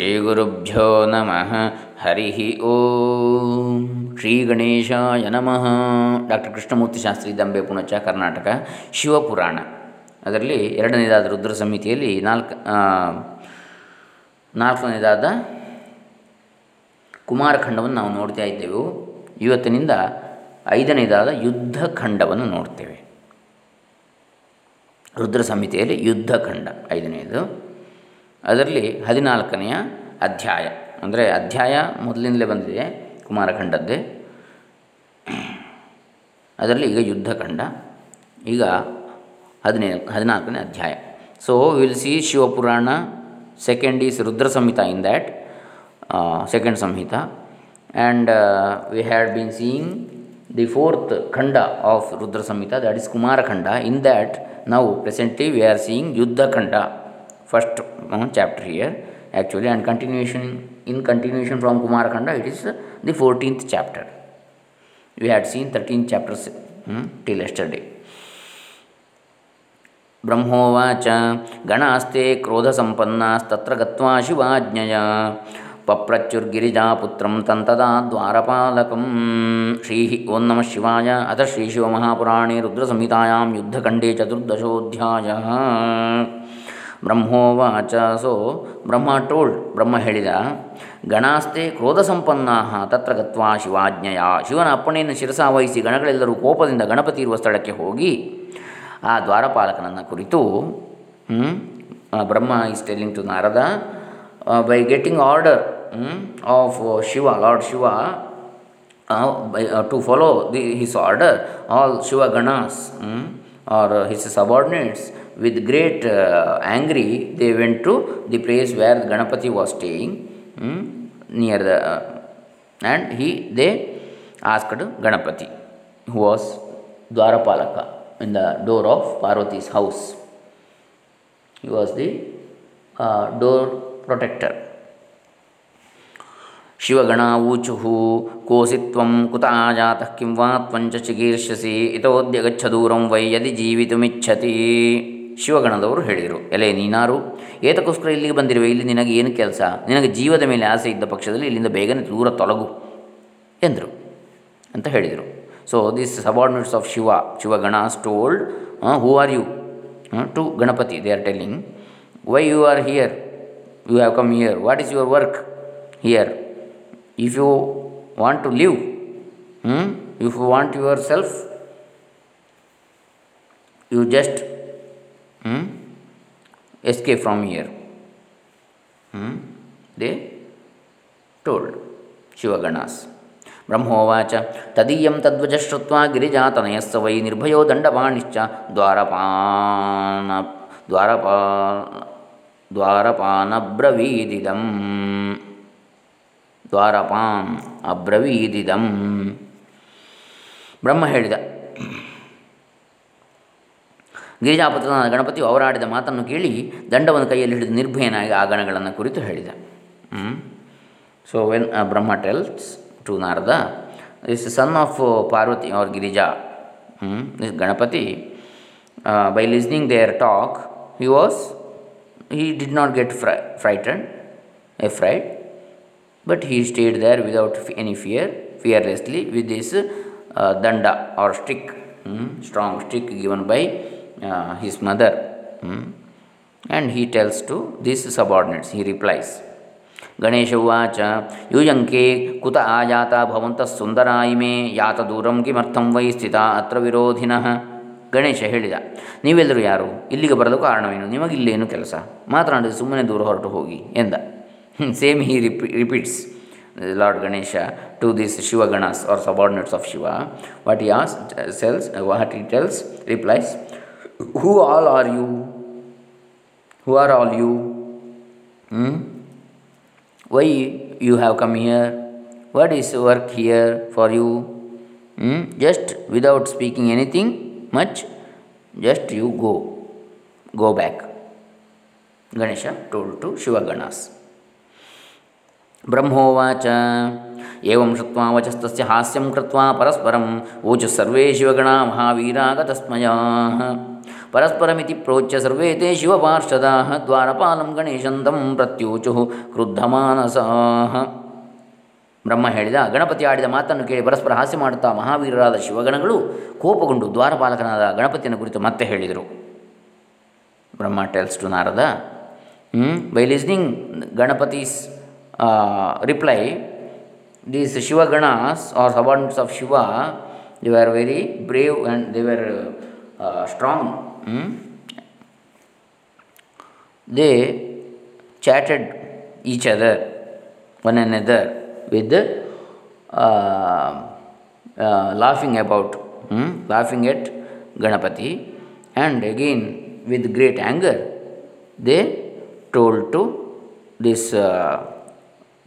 ಶ್ರೀಗುರುಭ್ಯೋ ನಮಃ ಹರಿ ಓಂ ಶ್ರೀ ಗಣೇಶಾಯ ನಮಃ ಡಾಕ್ಟರ್ ಕೃಷ್ಣಮೂರ್ತಿ ಶಾಸ್ತ್ರಿ ದಂಬೆ ಪುಣಚ, ಕರ್ನಾಟಕ, ಶಿವಪುರಾಣ. ಅದರಲ್ಲಿ ಎರಡನೇದಾದ ರುದ್ರ ಸಮಿತಿಯಲ್ಲಿ ನಾಲ್ಕು ನಾಲ್ಕನೇದಾದ ಕುಮಾರಖಂಡವನ್ನು ನಾವು ನೋಡ್ತಾ ಇದ್ದೆವು. ಇವತ್ತಿನಿಂದ ಐದನೇದಾದ ಯುದ್ಧಖಂಡವನ್ನು ನೋಡ್ತೇವೆ. ರುದ್ರ ಸಮಿತಿಯಲ್ಲಿ ಯುದ್ಧಖಂಡ ಐದನೆಯದು ಅದರಲ್ಲಿ ಹದಿನಾಲ್ಕನೆಯ ಅಧ್ಯಾಯ. ಅಂದರೆ ಅಧ್ಯಾಯ ಮೊದಲಿಂದಲೇ ಬಂದಿದೆ, ಕುಮಾರಖಂಡದ್ದೇ. ಅದರಲ್ಲಿ ಈಗ ಯುದ್ಧಖಂಡ, ಈಗ ಹದಿನೇ, ಹದಿನಾಲ್ಕನೇ ಅಧ್ಯಾಯ. So will see Shivapurana second is Rudra Samhita in that second Samhita and we had been seeing the fourth khanda of Rudra Samhita that is Kumarakhanda in that now presently we are seeing Yuddhakhanda first uh, chapter here actually and continuation in continuation from Kumarakhanda it is the 14th chapter we had seen 13 chapters hmm, till yesterday ಬ್ರಹ್ಮೋವಾಚ ಗಣಾಸ್ತೆ ಕ್ರೋಧಸಂಪನ್ನಾಸ್ತತ್ರ ಗತ್ವಾ ಶಿವಾಜ್ಞಯ ಪಪ್ರಚ್ಯುರ್ಗಿರಿಜಾಪುತ್ರಂ ತಂತದಾ ದ್ವಾರಪಾಲಕಂ ಶ್ರೀ ಓಂ ನಮಃ ಶಿವಾಯ ಅಥ ಶ್ರೀ ಶಿವಮಹಾಪುರಾಣೇ ರುದ್ರಸಂಹಿತಾಯಾಂ ಯುದ್ಧಖಂಡೇ ಚತುರ್ದಶೋಧ್ಯಾಯ ಬ್ರಹ್ಮೋವಾಚ so ಬ್ರಹ್ಮ told ಬ್ರಹ್ಮ ಹೇಳಿದ, ಗಣಾಸ್ತೆ ಕ್ರೋಧ ಸಂಪನ್ನಾ ತತ್ರ ಗತ್ವಾ ಶಿವಾಜ್ಞೆಯ. ಶಿವನ ಅಪ್ಪಣೆಯನ್ನು ಶಿರಸಾವಹಿಸಿ ಗಣಗಳೆಲ್ಲರೂ ಕೋಪದಿಂದ ಗಣಪತಿ ಇರುವ ಸ್ಥಳಕ್ಕೆ ಹೋಗಿ, ಆ ದ್ವಾರಪಾಲಕನನ್ನು ಕುರಿತು Brahma is telling to Narada by getting order of Shiva lord Shiva to follow the his order all Shiva ganas are his subordinates with great uh, angry they went to the place where ganapati was staying hmm, near the uh, and he they asked ganapati who was dwarapalaka in the door of parvati's house he was the uh, door protector ಶಿವಗಣಾವೂಚುಃ ಕೋಸಿ ತ್ವಂ ಕುತ ಆಜಾತಃ ಕಿಂ ವಾ ತ್ವಂಚ ಚಿಕೀರ್ಷಸಿ ಇತೋದ್ಯ ಗಚ್ಚ ದೂರಂ Y ಯದಿ ಜೀವಿತುಮಿಚ್ಛತಿ ಶಿವಗಣದವರು ಹೇಳಿದರು. ಎಲೆ ನೀನಾರು, ಏತಕ್ಕೋಸ್ಕರ ಇಲ್ಲಿಗೆ ಬಂದಿರುವೆ, ಇಲ್ಲಿ ನಿನಗೆ ಏನು ಕೆಲಸ? ನಿನಗೆ ಜೀವದ ಮೇಲೆ ಆಸೆ ಇದ್ದ ಪಕ್ಷದಲ್ಲಿ ಇಲ್ಲಿಂದ ಬೇಗನೆ ದೂರ ತೊಲಗು ಎಂದರು ಅಂತ ಹೇಳಿದರು. So this subordinates of Shiva Shivagana told who are you to Ganapati they are telling why you are here you have come here what is your work here if you want to live if you want yourself you just hmm? escape from here. Hmm? They told Shivaganas. ಬ್ರಹ್ಮೋವಾಚ ತದೀಯಂ ತದ್ವಜ ಶ್ರುತ್ವ ಗಿರಿಜಾತನಯಸ್ಸ Y ನಿರ್ಭಯೋ ದಂಡಪಾಣಿಶ್ಚ ದ್ವಾರಪಾನ ದ್ವಾರಪಾ ದ್ವಾರಪಾನಬ್ರವೀದಿದಂ ದ್ವಾರಪಾನ್ ಅಬ್ರವೀದಿದಂ ಬ್ರಹ್ಮ ಹೇಳಿದ ಗಿರಿಜಾಪುತ್ರನಾದ ಗಣಪತಿಯು ಅವರಾಡಿದ ಮಾತನ್ನು ಕೇಳಿ ದಂಡವನ್ನು ಕೈಯಲ್ಲಿ ಹಿಡಿದು ನಿರ್ಭಯನಾಗಿ ಆ ಗಣಗಳನ್ನು ಕುರಿತು ಹೇಳಿದ. So when Brahma tells to Narada is son of Parvati or Girija this Ganapati by listening their talk he was he did not get fry frighten a but but he stayed there without any fear fearlessly with this danda or stick strong stick by uh, his mother. Hmm. And he tells to these subordinates, he replies. Ganesha ಉವಾಚ ಯೂಯಂಕೆ ಕುತ ಆಯಾತ ಭವಂತಃ ಸುಂದರ ಇಮೆ ಯಾತ ದೂರಂ ಕಿಮರ್ಥಂ Y ಸ್ಥಿತ ಅತ್ರ ವಿರೋಧಿನಃ ಗಣೇಶ ಹೇಳಿದ ನೀವೆಲ್ಲರೂ ಯಾರು ಇಲ್ಲಿಗೆ ಬರಲು ಕಾರಣವೇನು ನಿಮಗಿಲ್ಲೇನು ಕೆಲಸ ಮಾತನಾಡಿದ ಸುಮ್ಮನೆ ದೂರ ಹೊರಟು ಹೋಗಿ ಎಂದ same he rep repeats lord Ganesha to this Shivaganas or subordinates of Shiva what as sells what he tells replies who all are you who are all you why you have come here what is work here for you hmm? just without speaking anything much just you go go back ganesha told to shivaganas ಬ್ರಹ್ಮೋವಾಚ ಏವಂ ಶುತ್ವಾ ವಚಸ್ತಸ್ಯ ಹಾಸ್ಯಂ ಕೃತ್ವಾ ಪರಸ್ಪರಂ ಊಚು ಸರ್ವೇ ಶಿವಗಣಾ ಮಹಾವೀರಾಗತಸ್ಮಯಾ ಪರಸ್ಪರಮಿತಿ ಪ್ರೋಚ್ಯ ಸರ್ವೇ ತೇ ಶಿವಪಾರ್ಷದಾ ದ್ವಾರಪಾಲಂ ಗಣೇಶಂತಂ ಪ್ರತ್ಯೂಚು ಕ್ರುದ್ಧಮಾನಸಾಃ ಬ್ರಹ್ಮ ಹೇಳಿದ, ಗಣಪತಿ ಆಡಿದ ಮಾತನ್ನು ಕೇಳಿ ಪರಸ್ಪರ ಹಾಸ್ಯ ಮಾಡುತ್ತಾ ಮಹಾವೀರರಾದ ಶಿವಗಣಗಳು ಕೋಪಗೊಂಡು ದ್ವಾರಪಾಲಕನಾದ ಗಣಪತಿಯನ್ನು ಕುರಿತು ಮತ್ತೆ ಹೇಳಿದರು. Brahma tells to Narada by listening Ganapati's reply these Shivaganas or subordinates of Shiva they are very brave and they are strong they chatted each other, one another, with uh, uh, laughing about, hmm, laughing at Ganapati, and again with great anger, they told to this uh,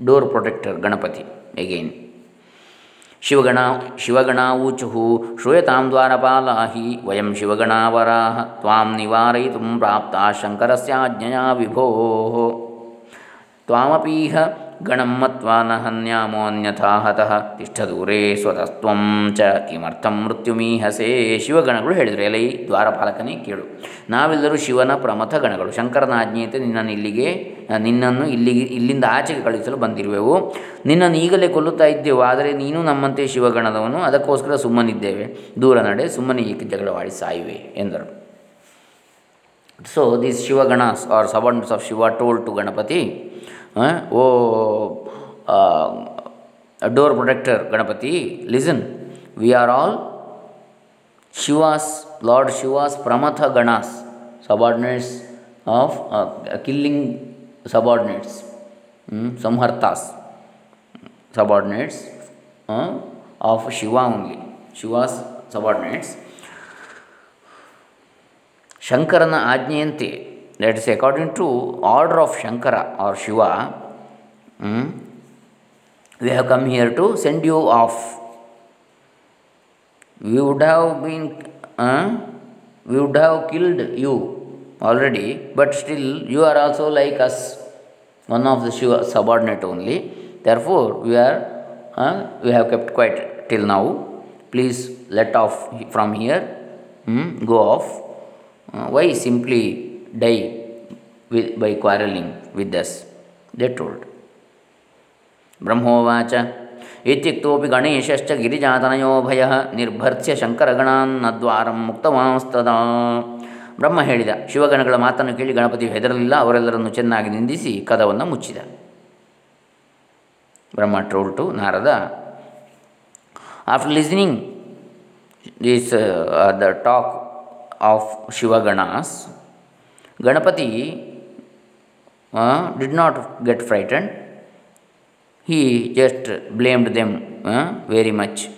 door protector Ganapati again. Shivagana ಶಿವಗಣಾವೂಚು ಶ್ರೂಯತಾಂ ದ್ವಾರಪಾಲಾಹಿ ವಯಂ ಶಿವಗಣಾವರಾಹ ತ್ವಾಂ ನಿವಾರಯಿತುಂ ಪ್ರಾಪ್ತಾ ಶಂಕರಸ್ಯಾಜ್ಞಯಾ ವಿಭೋ. ತ್ವಾಮಪೀಹ ಗಣಂ ಮತ್ವಾ ಹನ್ಯಾಮೋ ಅನ್ಯಥಾ ಹತಃ ಸ್ವತಸ್ತ್ವಂ ಚ ಕಿಮರ್ಥಂ ಮೃತ್ಯುಮೀಹಸೇ ಶಿವಗಣಗಳು ಹೇಳಿದರು ಎಲೈ ದ್ವಾರಪಾಲಕನೇ ಕೇಳು ನಾವೆಲ್ಲರೂ ಶಿವನ ಪ್ರಮಥ ಗಣಗಳು ಶಂಕರನ ಆಜ್ಞೆಯಂತೆ ನಿನ್ನನ್ನು ಇಲ್ಲಿಗೆ ನಿನ್ನನ್ನು ಇಲ್ಲಿಗೆ ಇಲ್ಲಿಂದ ಆಚೆಗೆ ಕಳುಹಿಸಲು ಬಂದಿರುವೆವು ನಿನ್ನನ್ನು ಈಗಲೇ ಕೊಲ್ಲುತ್ತಾ ಇದ್ದೆವು ಆದರೆ ನೀನು ನಮ್ಮಂತೆ ಶಿವಗಣದವನು ಅದಕ್ಕೋಸ್ಕರ ಸುಮ್ಮನಿದ್ದೇವೆ ದೂರ ನಡೆ ಸುಮ್ಮನೆ ಏಕೆ ಜಗಳವಾಡಿ ಸಾಯಿವೆ ಎಂದರು so this Shivaganas or subordinates of Shiva told to Ganapati oh uh, door protector Ganapati, listen, we are all Shiva's, Lord Shiva's Pramatha Ganas, subordinates of uh, killing subordinates, hmm, Samhartas, subordinates uh, of Shiva only, Shiva's subordinates. ಶಂಕರನ ಆಜ್ಞೆಯಂತೆ us say according to order of Shankara or Shiva, hmm, we have come here to send you off. We would have been, uh, we would have killed you already, but still you are also like us, one of the Shiva subordinate only. Therefore, we are, uh, we have kept quiet till now. Please let off from here, hmm, go off. Uh, why simply die with, by quarreling with us. They told. ಬ್ರಹ್ಮೋವಾಚ ಇತ್ಯುಕ್ತೋಪಿ ಗಣೇಶಶ್ಚ ಗಿರಿಜಾತನಯೋ ಭಯ ನಿರ್ಭರ್ತ್ಯ ಶಂಕರಗಣಾನ್ನದ್ವಾರಂ ಮುಕ್ತವಾಸ್ತದಾ ಬ್ರಹ್ಮ ಹೇಳಿದ ಶಿವಗಣಗಳ ಮಾತನ್ನು ಕೇಳಿ ಗಣಪತಿ ಹೆದರಲಿಲ್ಲ ಅವರೆಲ್ಲರನ್ನು ಚೆನ್ನಾಗಿ ನಿಂದಿಸಿ ಕದವನ್ನು ಮುಚ್ಚಿದ Brahma told to Narada after listening this the talk of Shivaganas Ganapati uh, did not get frightened. He just blamed them uh, very much,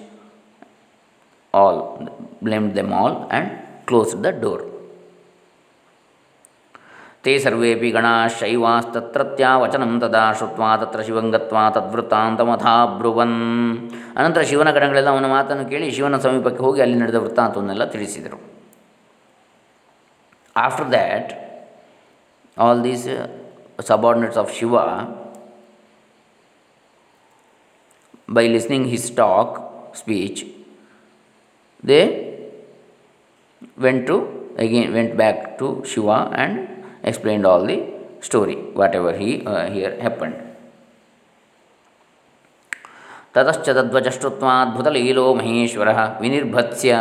all, blamed them all and closed the door. ते सर्वेपि गणाशैवास्तत्रत्या वचनं तदा श्रुत्वा तत्र ಶಿವಂ ಗತ್ವಾ ತದ್ವೃತ್ತಾಂತಮಥಾಬ್ರುವನ್ ಅನಂತರ ಶಿವನ ಗಣಗಳೆಲ್ಲ ಅವನ ಮಾತನ್ನು ಕೇಳಿ ಶಿವನ ಸಮೀಪಕ್ಕೆ ಹೋಗಿ ಅಲ್ಲಿ ನಡೆದ ವೃತ್ತಾಂತವನ್ನೆಲ್ಲ ತಿಳಿಸಿದರು after that all these uh, subordinates of Shiva, by listening his talk, speech, they went to again went back to Shiva and explained all the story, whatever he uh, here happened. ततश्च तद्वचष्टुत्वाद्भुतलीलो महेश्वरः विनिर्भत्स्य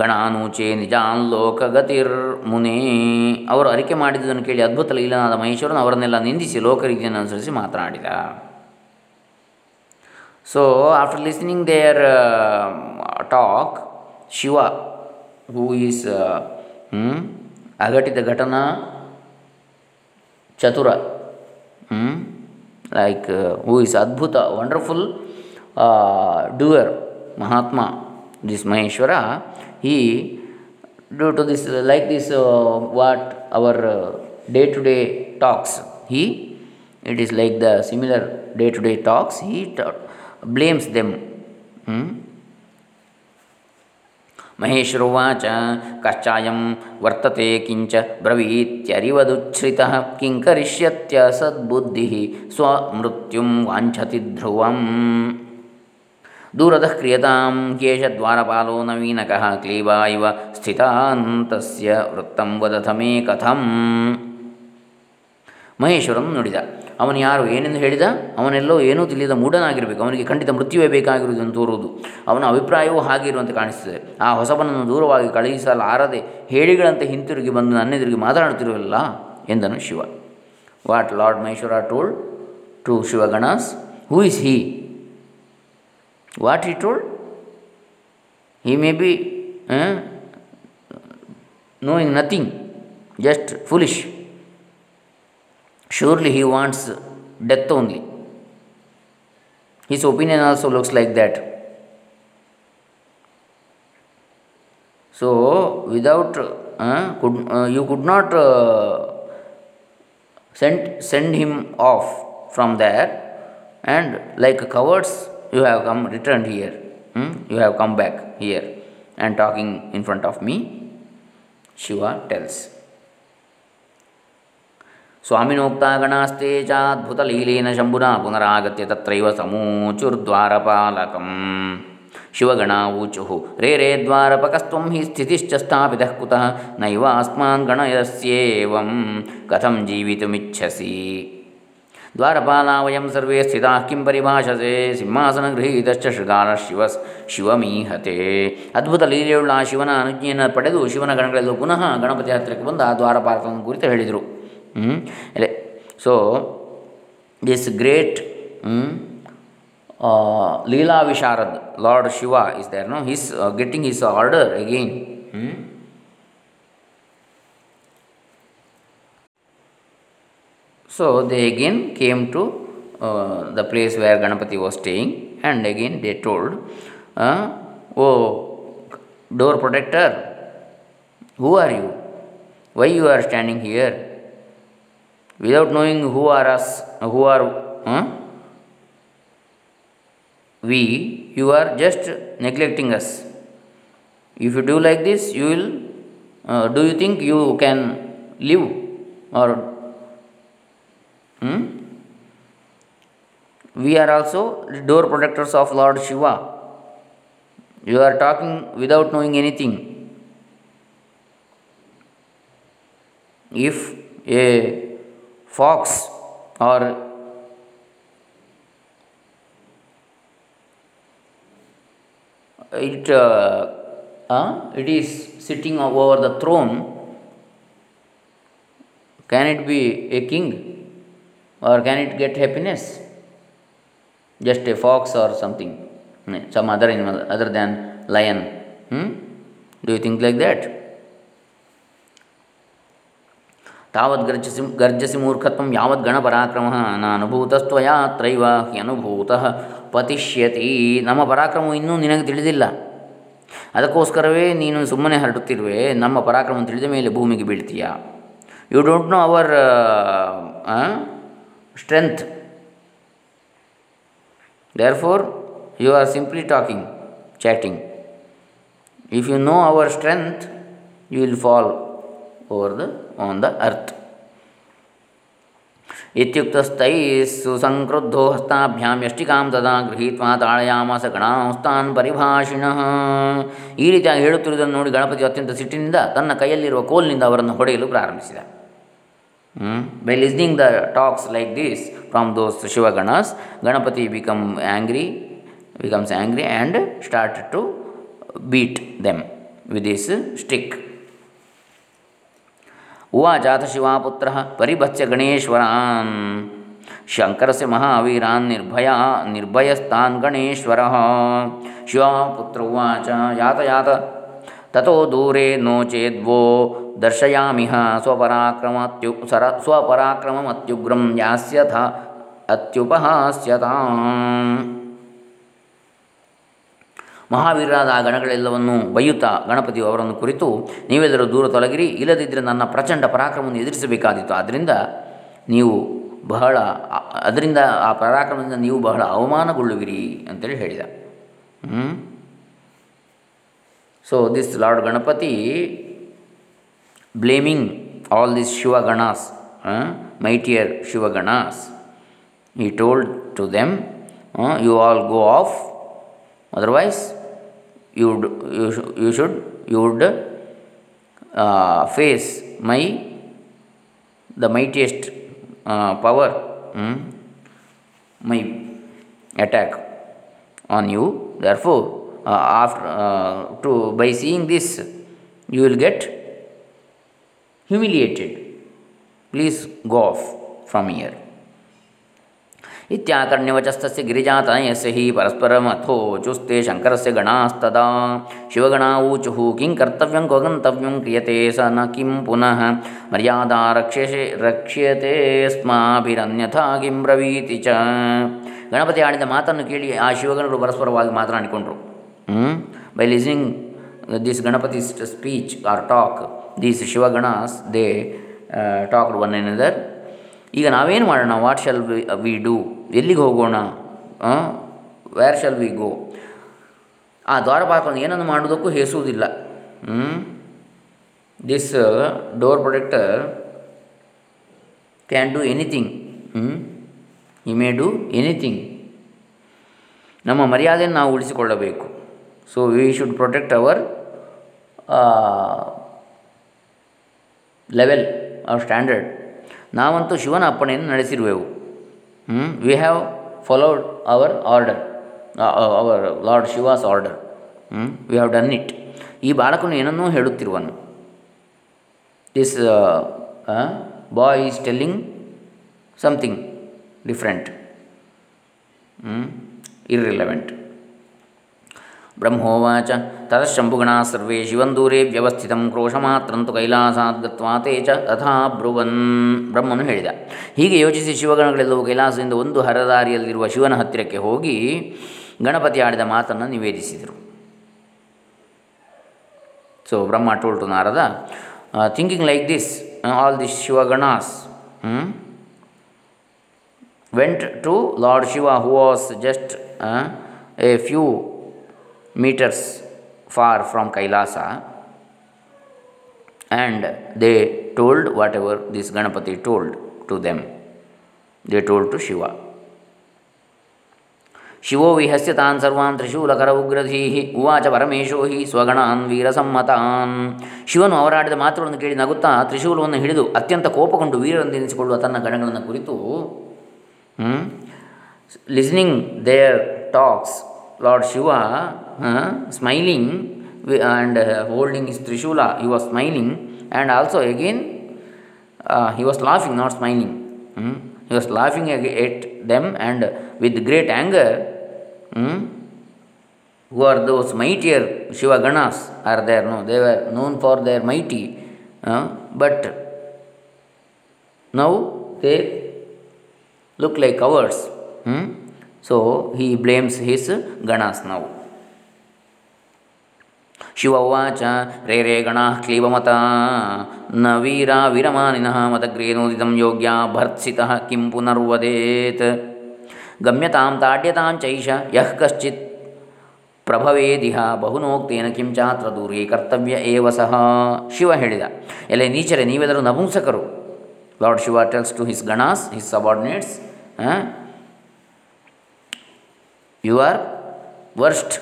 ಗಣಾನೂಚೆ ನಿಜಾನ್ ಲೋಕಗತಿರ್ ಮುನೇ. ಅವರು ಅರಿಕೆ ಮಾಡಿದುದನ್ನು ಕೇಳಿ ಅದ್ಭುತ ಲೀಲನಾದ ಮಹೇಶ್ವರನು ಅವರನ್ನೆಲ್ಲ ನಿಂದಿಸಿ ಲೋಕರೀತಿಯನ್ನು ಅನುಸರಿಸಿ ಮಾತನಾಡಿದ. So after listening their talk Shiva who is ಅಘಟಿತ ಘಟನಾ ಚತುರ ಲೈಕ್ ಹೂ ಈಸ್ ಅದ್ಭುತ wonderful doer Mahatma this Maheshwara he due to this like this uh, what our day to day talks he it is like the similar day to day talks he ta blames them hmm? महेश्रुवाच कश्चायं वर्तते किञ्च ब्रवीत्यरिवदुच्छ्रितः किं करिष्यत्य सद्बुद्धिः स्वमृत्युं वाञ्छति ध्रुवम् ದೂರದ ಕ್ರಿಯತಾಂ ಕೇಶ ದ್ವಾರಪಾಲೋ ನವೀನಕಃ ಕ್ಲೀಬಾ ಇವ ಸ್ಥಿತಾಂತಸ್ಯ ವೃತ್ತಂ ವದಥ ಮೇ ಕಥಂ ಮಹೇಶ್ವರಂ ನುಡಿದ, ಅವನು ಯಾರು? ಏನೆಂದು ಹೇಳಿದ? ಅವನೆಲ್ಲೋ ಏನೂ ತಿಳಿಯದ ಮೂಢನಾಗಿರಬೇಕು. ಅವನಿಗೆ ಖಂಡಿತ ಮೃತ್ಯುವೇ ಬೇಕಾಗಿರುವುದನ್ನು ತೋರುವುದು. ಅವನ ಅಭಿಪ್ರಾಯವೂ ಹಾಗಿರುವಂತೆ ಕಾಣಿಸುತ್ತದೆ. ಆ ಹೊಸಬನನ್ನು ದೂರವಾಗಿ ಕಳುಹಿಸಲಾರದೆ ಹೇಳಿಗಳಂತೆ ಹಿಂತಿರುಗಿ ಬಂದು ನನ್ನೆದುರಿಗೆ ಮಾತನಾಡುತ್ತಿರುವಲ್ಲ? ಎಂದನು Shiva. What lord Maheshwara told to Shivaganas? Who is he? What he told? He may be eh, knowing nothing, just foolish. Surely he wants death only. His opinion also looks like that. So, without eh, eh, you could not send send him off from there, and like cowards, you have come returned here. Hmm? You have come back here and talking in front of me. Shiva tells. ಸ್ವಾಮಿನೋಕ್ತಾ ಗಣಾಸ್ತೆ ಚಾದ್ಭುತಲೀಲೇನ ಶಂಭುನಾ ಪುನರಾಗತ್ಯ ತತ್ರೈವ ಸಮೂಚುರ್ದ್ವಾರಪಾಲಕಂ ಶಿವಗಣ ಊಚುಃ ರೇ ರೇ ದ್ವಾರಪಕಸ್ತ್ವಂ ಹಿ ಸ್ಥಿತಿಶ್ಚ ಸ್ಥಾಪಿತಃ ಕುತಃ ನೈವ ಅಸ್ಮಾನ್ ಗಣಯಸ್ಯೇವಂ ಕಥಂ ಜೀವಿತುಮಿಚ್ಛಸಿ ದ್ವಾರಪಾಲಾ ವಯಂ ಸರ್ವೇ ಸ್ಥಿತಾ ಕಿಂ ಪರಿಭಾಷಸೆ ಸಿಂಹಾಸನ ಗೃಹೀತಶ್ಚ ಶೃಗಾಲ ಶಿವ ಶಿವಮೀಹತೆ ಅದ್ಭುತ ಲೀಲೆಯುಳ್ಳ ಆ ಶಿವನ ಅನುಜ್ಞೆಯನ್ನು ಪಡೆದು ಶಿವನ ಗಣಗಳೆಲ್ಲೂ ಪುನಃ ಗಣಪತಿ ಹತ್ತಿರಕ್ಕೆ ಬಂದು ಆ ದ್ವಾರಪಾಲಕನ ಕುರಿತು ಹೇಳಿದರು. So this great leela visharad lord Shiva is there no his getting his order again So they again came to uh, the place where Ganapati was staying, and again they told, uh, "Oh, door protector, who are you? Why you are standing here? Without knowing who are us, who are huh? we, you are just neglecting us. If you do like this, you will. Uh, do you think you can live or Hmm? We are also door protectors of Lord Shiva. You are talking without knowing anything. If a fox or it, uh, it is sitting over the throne, can it be a king? Or can it get happiness? Just a fox or something, some other animal other than lion. Hmm? Do you think like that? ತಾವತ್ ಗರ್ಜಸಿ ಗರ್ಜಸಿ ಮೂರ್ಖತ್ವಂ ಯಾವತ್ ಗಣಪರಾಕ್ರಮ ನ ಅನುಭೂತಸ್ತ್ವಯಾ ಹ್ಯನುಭೂತಃ ಪತಿಷ್ಯತಿ ನಮ್ಮ ಪರಾಕ್ರಮ ಇನ್ನೂ ನಿನಗೆ ತಿಳಿದಿಲ್ಲ ಅದಕ್ಕೋಸ್ಕರವೇ ನೀನು ಸುಮ್ಮನೆ ಹರಡುತ್ತಿರುವೆ ನಮ್ಮ ಪರಾಕ್ರಮ ತಿಳಿದ ಮೇಲೆ ಭೂಮಿಗೆ ಬೀಳ್ತೀಯ you don't know our strength. Therefore, you are simply talking, chatting. If you know our strength, you will fall over the on the earth. ಇತ್ಯುಕ್ತಸ್ಥೈ ಸುಸಂಕ್ರುದ್ಧೋ ಹಸ್ತಾಭ್ಯಾಂ ಯಷ್ಟಿಕಾಂ ತದಾ ಗೃಹೀತ್ವಾ ತಾಳಯಾಮಾಸ ಗಣಾಂಸ್ತಾನ್ ಪರಿಭಾಷಿಣಃ ಈ ರೀತಿಯಾಗಿ ಹೇಳುತ್ತಿರುವುದನ್ನು ನೋಡಿ ಗಣಪತಿ ಅತ್ಯಂತ ಸಿಟ್ಟಿನಿಂದ ತನ್ನ ಕೈಯಲ್ಲಿರುವ ಕೋಲಿನಿಂದ ಅವರನ್ನು ಹೊಡೆಯಲು ಪ್ರಾರಂಭಿಸಿದ Hmm? By listening the talks like this from those Shivaganas, Ganapati become angry, becomes angry and started to beat them with his stick. उवाचाथ शिवापुत्र परिभत्स्य गणेश्वरान् शङ्करस्य महावीरान् Nirbhaya निर्भयस्तान् गणेश्वरः शिवापुत्र उवाच यात यात ತಥೋ ದೂರೇ ನೋ ಚೇದ್ವೋ ದರ್ಶಯಾಮಿಹ ಸ್ವಪರಾಕ್ರಮತ್ಯು ಸರ ಸ್ವಪರಾಕ್ರಮತ್ಯುಗ್ರಂ ಯಾಸ್ಯಥ ಅತ್ಯುಪಹಾಸ್ಯತಾ ಮಹಾವೀರರಾದ ಆ ಗಣಗಳೆಲ್ಲವನ್ನು ಬೈಯುತ್ತಾ ಗಣಪತಿಯು ಅವರನ್ನು ಕುರಿತು, ನೀವೆಲ್ಲರೂ ದೂರ ತೊಲಗಿರಿ ಇಲ್ಲದಿದ್ದರೆ ನನ್ನ ಪ್ರಚಂಡ ಪರಾಕ್ರಮವನ್ನು ಎದುರಿಸಬೇಕಾದೀತು. ಆದ್ದರಿಂದ ನೀವು ಬಹಳ ಅದರಿಂದ ಆ ಪರಾಕ್ರಮದಿಂದ ನೀವು ಬಹಳ ಅವಮಾನಗೊಳ್ಳುವಿರಿ ಅಂತೇಳಿ ಹೇಳಿದ. ಹ್ಞೂ So, this Lord Ganapati blaming all these Shiva Ganas, uh, mightier Shiva Ganas, he told to them, uh, You all go off, otherwise, you, would, you, you should, you would uh, face my the mightiest uh, power, mm, my attack on you. Therefore, after to by seeing this you will get humiliated please go off from here ಇತ್ಯಾಕರ್ಣ್ಯವಚಸ್ತಸ್ಯ ಗಿರಿಜಾತನಯಸ್ಯ ಹಿ ಪರಸ್ಪರಮಥೋಚುಸ್ತೆ ಶಂಕರಸ್ಯ ಗಣಾಸ್ತದಾ ಶಿವಗಣಾ ಊಚುಃ ಕಿಂ ಕರ್ತವ್ಯಂ ಕ್ವ ಗಂತವ್ಯಂ ಕ್ರಿಯತೆ ಸ ನ ಕಿಂ ಪುನಃ ಮರ್ಯಾದಾ ರಕ್ಷ್ಯಸೆ ರಕ್ಷ್ಯತೆ ಸ್ಮಾಭಿರನ್ಯಥಾ ಕಿಂ ಬ್ರವೀತಿ ಚ ಗಣಪತಿ ಆಡಿದ ಮಾತನ್ನು ಕೇಳಿ ಆ ಶಿವಗಣರು ಪರಸ್ಪರವಾಗಿ ಮಾತನಾಡಿಕೊಂಡರು by listening this Ganapati speech or talk these Shivaganas they talked one another ಈಗ ನಾವೇನು ಮಾಡೋಣ? What shall we we do ಎಲ್ಲಿಗೆ ಹೋಗೋಣ? ವೇರ್ ಶಾಲ್ ವಿ ಗೋ ಆ ದ್ವಾರಪಾಲಕನು ಏನನ್ನು ಮಾಡುವುದಕ್ಕೂ ಹೇಸುವುದಿಲ್ಲ. This door protector can do anything he may do anything ನಮ್ಮ ಮರ್ಯಾದೆಯನ್ನು ನಾವು ಉಳಿಸಿಕೊಳ್ಳಬೇಕು. So we should protect our level or standard ನಾವಂತೂ ಶಿವನ ಅಪ್ಪಣೆಯನ್ನು ನಡೆಸಿರುವೆವು. We have followed our order our lord Shiva's order we have done it ಈ ಬಾಲಕನು ಏನನ್ನೂ ಹೇಳುತ್ತಿರುವನು. This boy is telling something different irrelevant ಬ್ರಹ್ಮೋವಾಚ ತತಃಶಂಭುಗಣಾ ಸರ್ವೇ ಶಿವಂದೂರೇ ವ್ಯವಸ್ಥಿತಂ ಕ್ರೋಶಮಾತ್ರಂತು ಕೈಲಾಸಾತ್ ಗತ್ವಾ ತೇ ಚ ತಥಾ ಬ್ರುವನ್ ಬ್ರಹ್ಮನು ಹೇಳಿದ। ಹೀಗೆ ಯೋಚಿಸಿ ಶಿವಗಣಗಳೆಲ್ಲವೂ ಕೈಲಾಸದಿಂದ ಒಂದು ಹರದಾರಿಯಲ್ಲಿರುವ ಶಿವನ ಹತ್ತಿರಕ್ಕೆ ಹೋಗಿ ಗಣಪತಿ ಆಡಿದ ಮಾತನ್ನು ನಿವೇದಿಸಿದರು. So Brahma told to Narada thinking like this all this Shivaganas went to lord Shiva who was just a few meters far from Kailasa and they told whatever this Ganapati told to them. They told to Shiva. ಶಿವೋ ವಿಹಸ್ಯ ತಾನ್ ಸರ್ವಾನ್ ತ್ರಿಶೂಲಕರ ಉಗ್ರಧೀಹಿ ಉವಾಚ ಪರಮೇಶೋ ಹಿ ಸ್ವಗಣಾನ್ ವೀರಸಮ್ಮತಾನ್ ಶಿವನು ಅವರಾಡಿದ ಮಾತುಗಳನ್ನು ಕೇಳಿ ನಗುತ್ತಾ ತ್ರಿಶೂಲವನ್ನು ಹಿಡಿದು ಅತ್ಯಂತ ಕೋಪಗೊಂಡು ವೀರರಂದೆನಿಸಿಕೊಳ್ಳುವ ತನ್ನ ಗಣಗಳನ್ನು ಕುರಿತು listening their talks Lord Shiva uh, smiling and holding his Trishula, he was smiling, and also again uh, he was laughing, not smiling. Hmm? He was laughing at them and with great anger. Hmm? Who are those mightier Shiva Ganas are there? No, they were known for their mighty, uh, but now they look like cowards. Hmm? So, he blames his ganas ನಾವು ಶಿವ ಉವಾಚ ರೇ ರೇ ಗಣ ಕ್ಲೀಬಮತ ನ ವೀರ ವೀರಮಾನಿನಃ ಮತಗ್ರೇನೋದಿತಂ ಯೋಗ್ಯ ಭರ್ತ್ಸಿತ ಕಿಂ ಪುನರ್ವದೇತ್. ಗಮ್ಯತಾಂ ತಾಡ್ಯತಾಂ ಚೈಷ, ಯಃ ಕಶ್ಚಿತ್ ಪ್ರಭವೇದಿಹ ಬಹುನೋಕ್ತೇನ ಕಿಂ ಚಾತ್ರ ದೂರೇ ಕರ್ತವ್ಯ ಏವ ಸಹ. ಶಿವ ಹೇಳಿದ, ಎಲೆ ನೀಚರೆ ನೀವೆಲ್ಲರೂ ನಪುಂಸಕರು. Lord Shiva tells to his ganas, his subordinates you are worst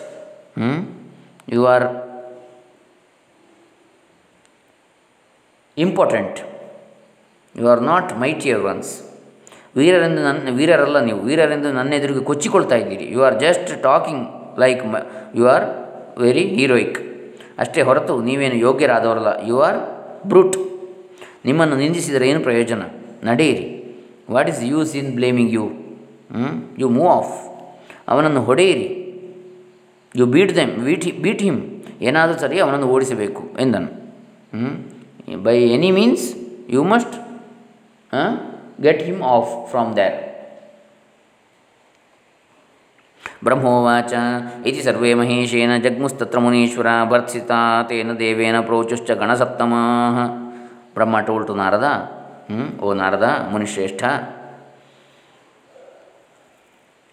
ಹ್ಞೂ you are important you are not mightier ones ವೀರರೆಂದು ನನ್ನ ವೀರರಲ್ಲ ನೀವು. ವೀರರೆಂದು ನನ್ನ ಎದುರಿಗೆ ಕೊಚ್ಚಿಕೊಳ್ತಾ ಇದ್ದೀರಿ. You are just talking like ಮ ಯು ಆರ್ ವೆರಿ ಹೀರೋಯಿಕ್ ಅಷ್ಟೇ ಹೊರತು ನೀವೇನು ಯೋಗ್ಯರಾದವರಲ್ಲ. ಯು ಆರ್ ಬ್ರೂಟ್ ನಿಮ್ಮನ್ನು ನಿಂದಿಸಿದರೆ ಏನು ಪ್ರಯೋಜನ? ನಡೆಯಿರಿ. What is use in blaming you you move off ಅವನನ್ನು ಹೊಡೆಯಿರಿ. You beat them beat beat him ಏನಾದರೂ ಸರಿ ಅವನನ್ನು ಓಡಿಸಬೇಕು ಎಂದನು. By any means you must get him off from there ಬ್ರಹ್ಮೋವಾಚ, ಇತಿ ಸರ್ವೇ ಮಹೇಶೇನ ಜಗ್ಮುಸ್ತತ್ರ ಮುನೀಶ್ವರ, ಭರ್ತ್ಸಿತಾ ತೇನ ದೇವೇನ ಪ್ರೋಚುಶ್ಚ ಗಣಸಪ್ತಮಃ ಬ್ರಹ್ಮ ಟೋಲ್ ಟು ನಾರದ ಓ ನಾರದ ಮುನಿಶ್ರೇಷ್ಠ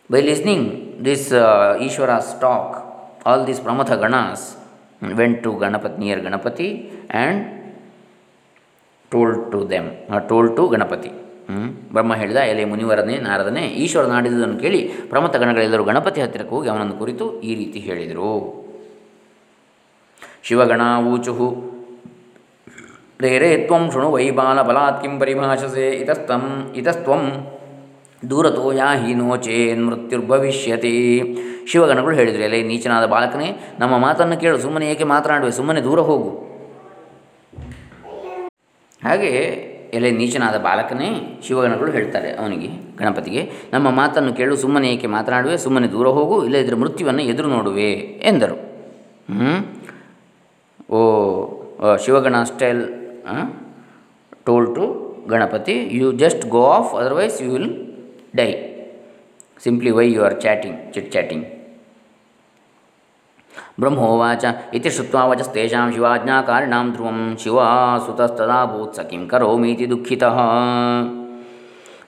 By listening this uh, Ishvara's talk, all these Pramatha Ganas, went to Ganapati near Ganapati and told to them told to Ganapati hmm? Brahma ಹೇಳಿದ ಎಲೆ ಮುನಿವರನೇ ನಾರದನೇ ಈಶ್ವರ ನಾಡಿದುದನ್ನು ಕೇಳಿ ಪ್ರಮಥ ಗಣಗಳೆಲ್ಲರೂ ಗಣಪತಿ ಹತ್ತಿರಕ್ಕೆ ಹೋಗಿ ಅವನನ್ನು ಕುರಿತು ಈ ರೀತಿ ಹೇಳಿದರು ಶಿವಗಣಾವೂಚು ರೇರೇ ತ್ವಂ ಶೃಣು ವೈ ಬಾಲ ಬಲಾತ್ ಕಿಂ ಪರಿಭಾಷಸೆ ಇತಸ್ತಂ ಇತಸ್ತ್ವಂ ದೂರತೋ ಯಾಹಿ ನೋಚೇನ್ ಮೃತ್ಯುರ್ಭವಿಷ್ಯತಿ. ಶಿವಗಣಗಳು ಹೇಳಿದರು, ಎಲೆ ನೀಚನಾದ ಬಾಲಕನೇ, ನಮ್ಮ ಮಾತನ್ನು ಕೇಳು, ಸುಮ್ಮನೆ ಏಕೆ ಮಾತನಾಡುವೆ, ಸುಮ್ಮನೆ ದೂರ ಹೋಗು. ಹಾಗೆ ಎಲೆ ನೀಚನಾದ ಬಾಲಕನೇ ಶಿವಗಣಗಳು ಹೇಳ್ತಾರೆ ಅವನಿಗೆ, ಗಣಪತಿಗೆ, ನಮ್ಮ ಮಾತನ್ನು ಕೇಳು, ಸುಮ್ಮನೆ ಏಕೆ ಮಾತನಾಡುವೆ, ಸುಮ್ಮನೆ ದೂರ ಹೋಗು ಇಲ್ಲದಿದ್ದರೆ ಮೃತ್ಯುವನ್ನು ಎದುರು ನೋಡುವೆ, ಎಂದರು? ಓ Shivagana style told to Ganapati, you just go off, otherwise you will die simply why you are chatting chit chatting ಬ್ರಹ್ಮೋವಾಚ ಇತಿ ಶ್ರುತ್ವಾ ವಚಸ್ತೇಷಾಂ ಶಿವಾಜ್ಞಾಕಾರಿಣಾಂ ಧ್ರುವಂ ಶಿವಾಸುತಸ್ತದಾಭೂತ್ ಸ ಕಿಂ ಕರೋಮೀತಿ ದುಃಖಿತಃ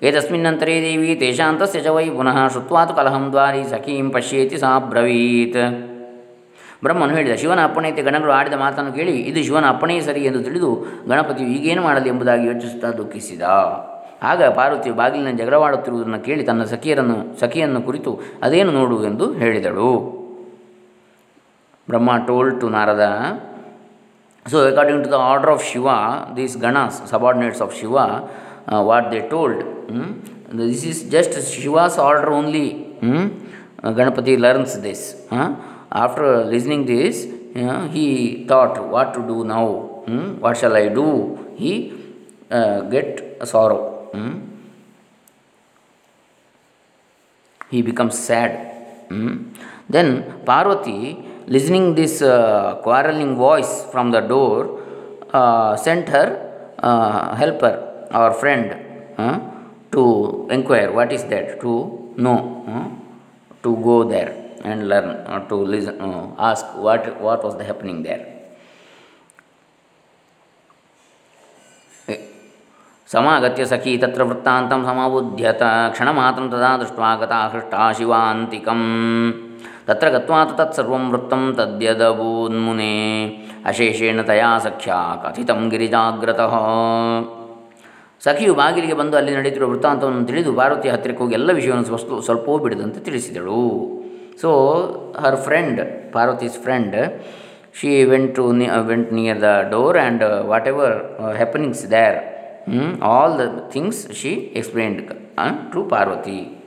ಏತಸ್ಮಿನ್ನಂತರೇ ದೇವಿ ತೇಷಾಂ ತಸ್ಯ ಚ ವೈ ಪುನಃ ಶ್ರುತ್ವಾ ತು ಕಲಹಂ ದ್ವಾರಿ ಸಖೀಂ ಪಶ್ಯೇತಿ ಸಾ ಬ್ರವೀತ್ ಬ್ರಹ್ಮನು ಹೇಳಿದ, ಶಿವನ ಅಪ್ಪಣೆಯಂತೆ ಗಣಗಳು ಆಡಿದ ಮಾತನ್ನು ಕೇಳಿ, ಇದು ಶಿವನ ಅಪ್ಪಣೆಯೇ ಸರಿ ಎಂದು ತಿಳಿದು ಗಣಪತಿಯು ಈಗೇನು ಮಾಡಲಿ ಎಂಬುದಾಗಿ ಯೋಚಿಸುತ್ತಾ ದುಃಖಿಸಿದ. ಆಗ ಪಾರ್ವತಿಯು ಬಾಗಿಲಿನ ಜಗಳವಾಡುತ್ತಿರುವುದನ್ನು ಕೇಳಿ ತನ್ನ ಸಖಿಯರನ್ನು, ಸಖಿಯನ್ನು ಕುರಿತು ಅದೇನು ನೋಡು ಎಂದು ಹೇಳಿದಳು. Brahma told to Narada so according to the order of Shiva this ganas subordinates of Shiva what they told this is just Shiva's order only Ganapati learns this after listening this he thought what to do now what shall I do he get sorrow hmm, he becomes sad. Hmm. Then Parvati, listening this uh, quarreling voice from the door, uh, sent her uh, helper or friend uh, to inquire what is that, to know, uh, to go there and learn, uh, to listen, uh, ask what what was the happening there. ಸಮಾಗತ್ಯ ಸಖಿ ತತ್ರ ವೃತ್ತಾಂತಂ ಕ್ಷಣ ಕ್ಷಣಮಾತ್ರಂ ತದಾ ದೃಷ್ಟ್ವಾ ಗತಾ ಹೃಷ್ಟಾ ಶಿವಾಂತಿಕಂ. ತತ್ರ ಗತ್ವಾ ತತ್ಸರ್ವಂ ವೃತ್ತಂ ತದ್ಯದಭೂನ್ಮುನೆ. ಅಶೇಷೇಣ ತಯಾ ಸಖ್ಯಾ ಕಥಿತಂ ಗಿರಿಜಾಗ್ರತಃ. ಸಖಿಯು ಬಾಗಿಲಿಗೆ ಬಂದು ಅಲ್ಲಿ ನಡೆಯುತ್ತಿರುವ ವೃತ್ತಾಂತವನ್ನು ತಿಳಿದು ಪಾರ್ವತಿಯ ಹತ್ತಿರಕ್ಕೆ ಹೋಗಿ ಎಲ್ಲ ವಿಷಯವನ್ನು ಸ್ವಲ್ಪ ಸ್ವಲ್ಪವೂ ಬಿಡದಂತೆ ತಿಳಿಸಿದಳು. So her friend Parvati's friend she went to went near the door and whatever happenings Hmm? all the things she explained uh, to Parvati.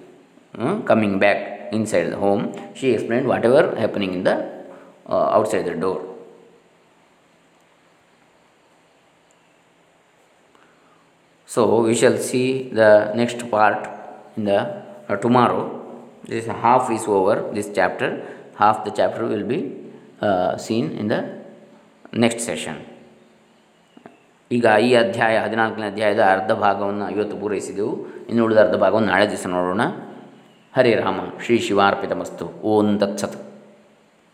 Hmm? Coming back inside the home, she explained whatever happening in the uh, outside the door. So we shall see the next part in the uh, tomorrow. This half is over. This chapter, half the chapter will be uh, seen in the next session. ಈಗ ಈ ಅಧ್ಯಾಯ, ಹದಿನಾಲ್ಕನೇ ಅಧ್ಯಾಯದ ಅರ್ಧ ಭಾಗವನ್ನು ಇವತ್ತು ಪೂರೈಸಿದೆವು. ಇನ್ನು ಉಳಿದ ಅರ್ಧ ಭಾಗವನ್ನು ನಾಳೆ ದಿವಸ ನೋಡೋಣ. ಹರೇ ರಾಮ, ಶ್ರೀ ಶಿವಾರ್ಪಿತಮಸ್ತು. ಓಂ ತತ್ಸತ್.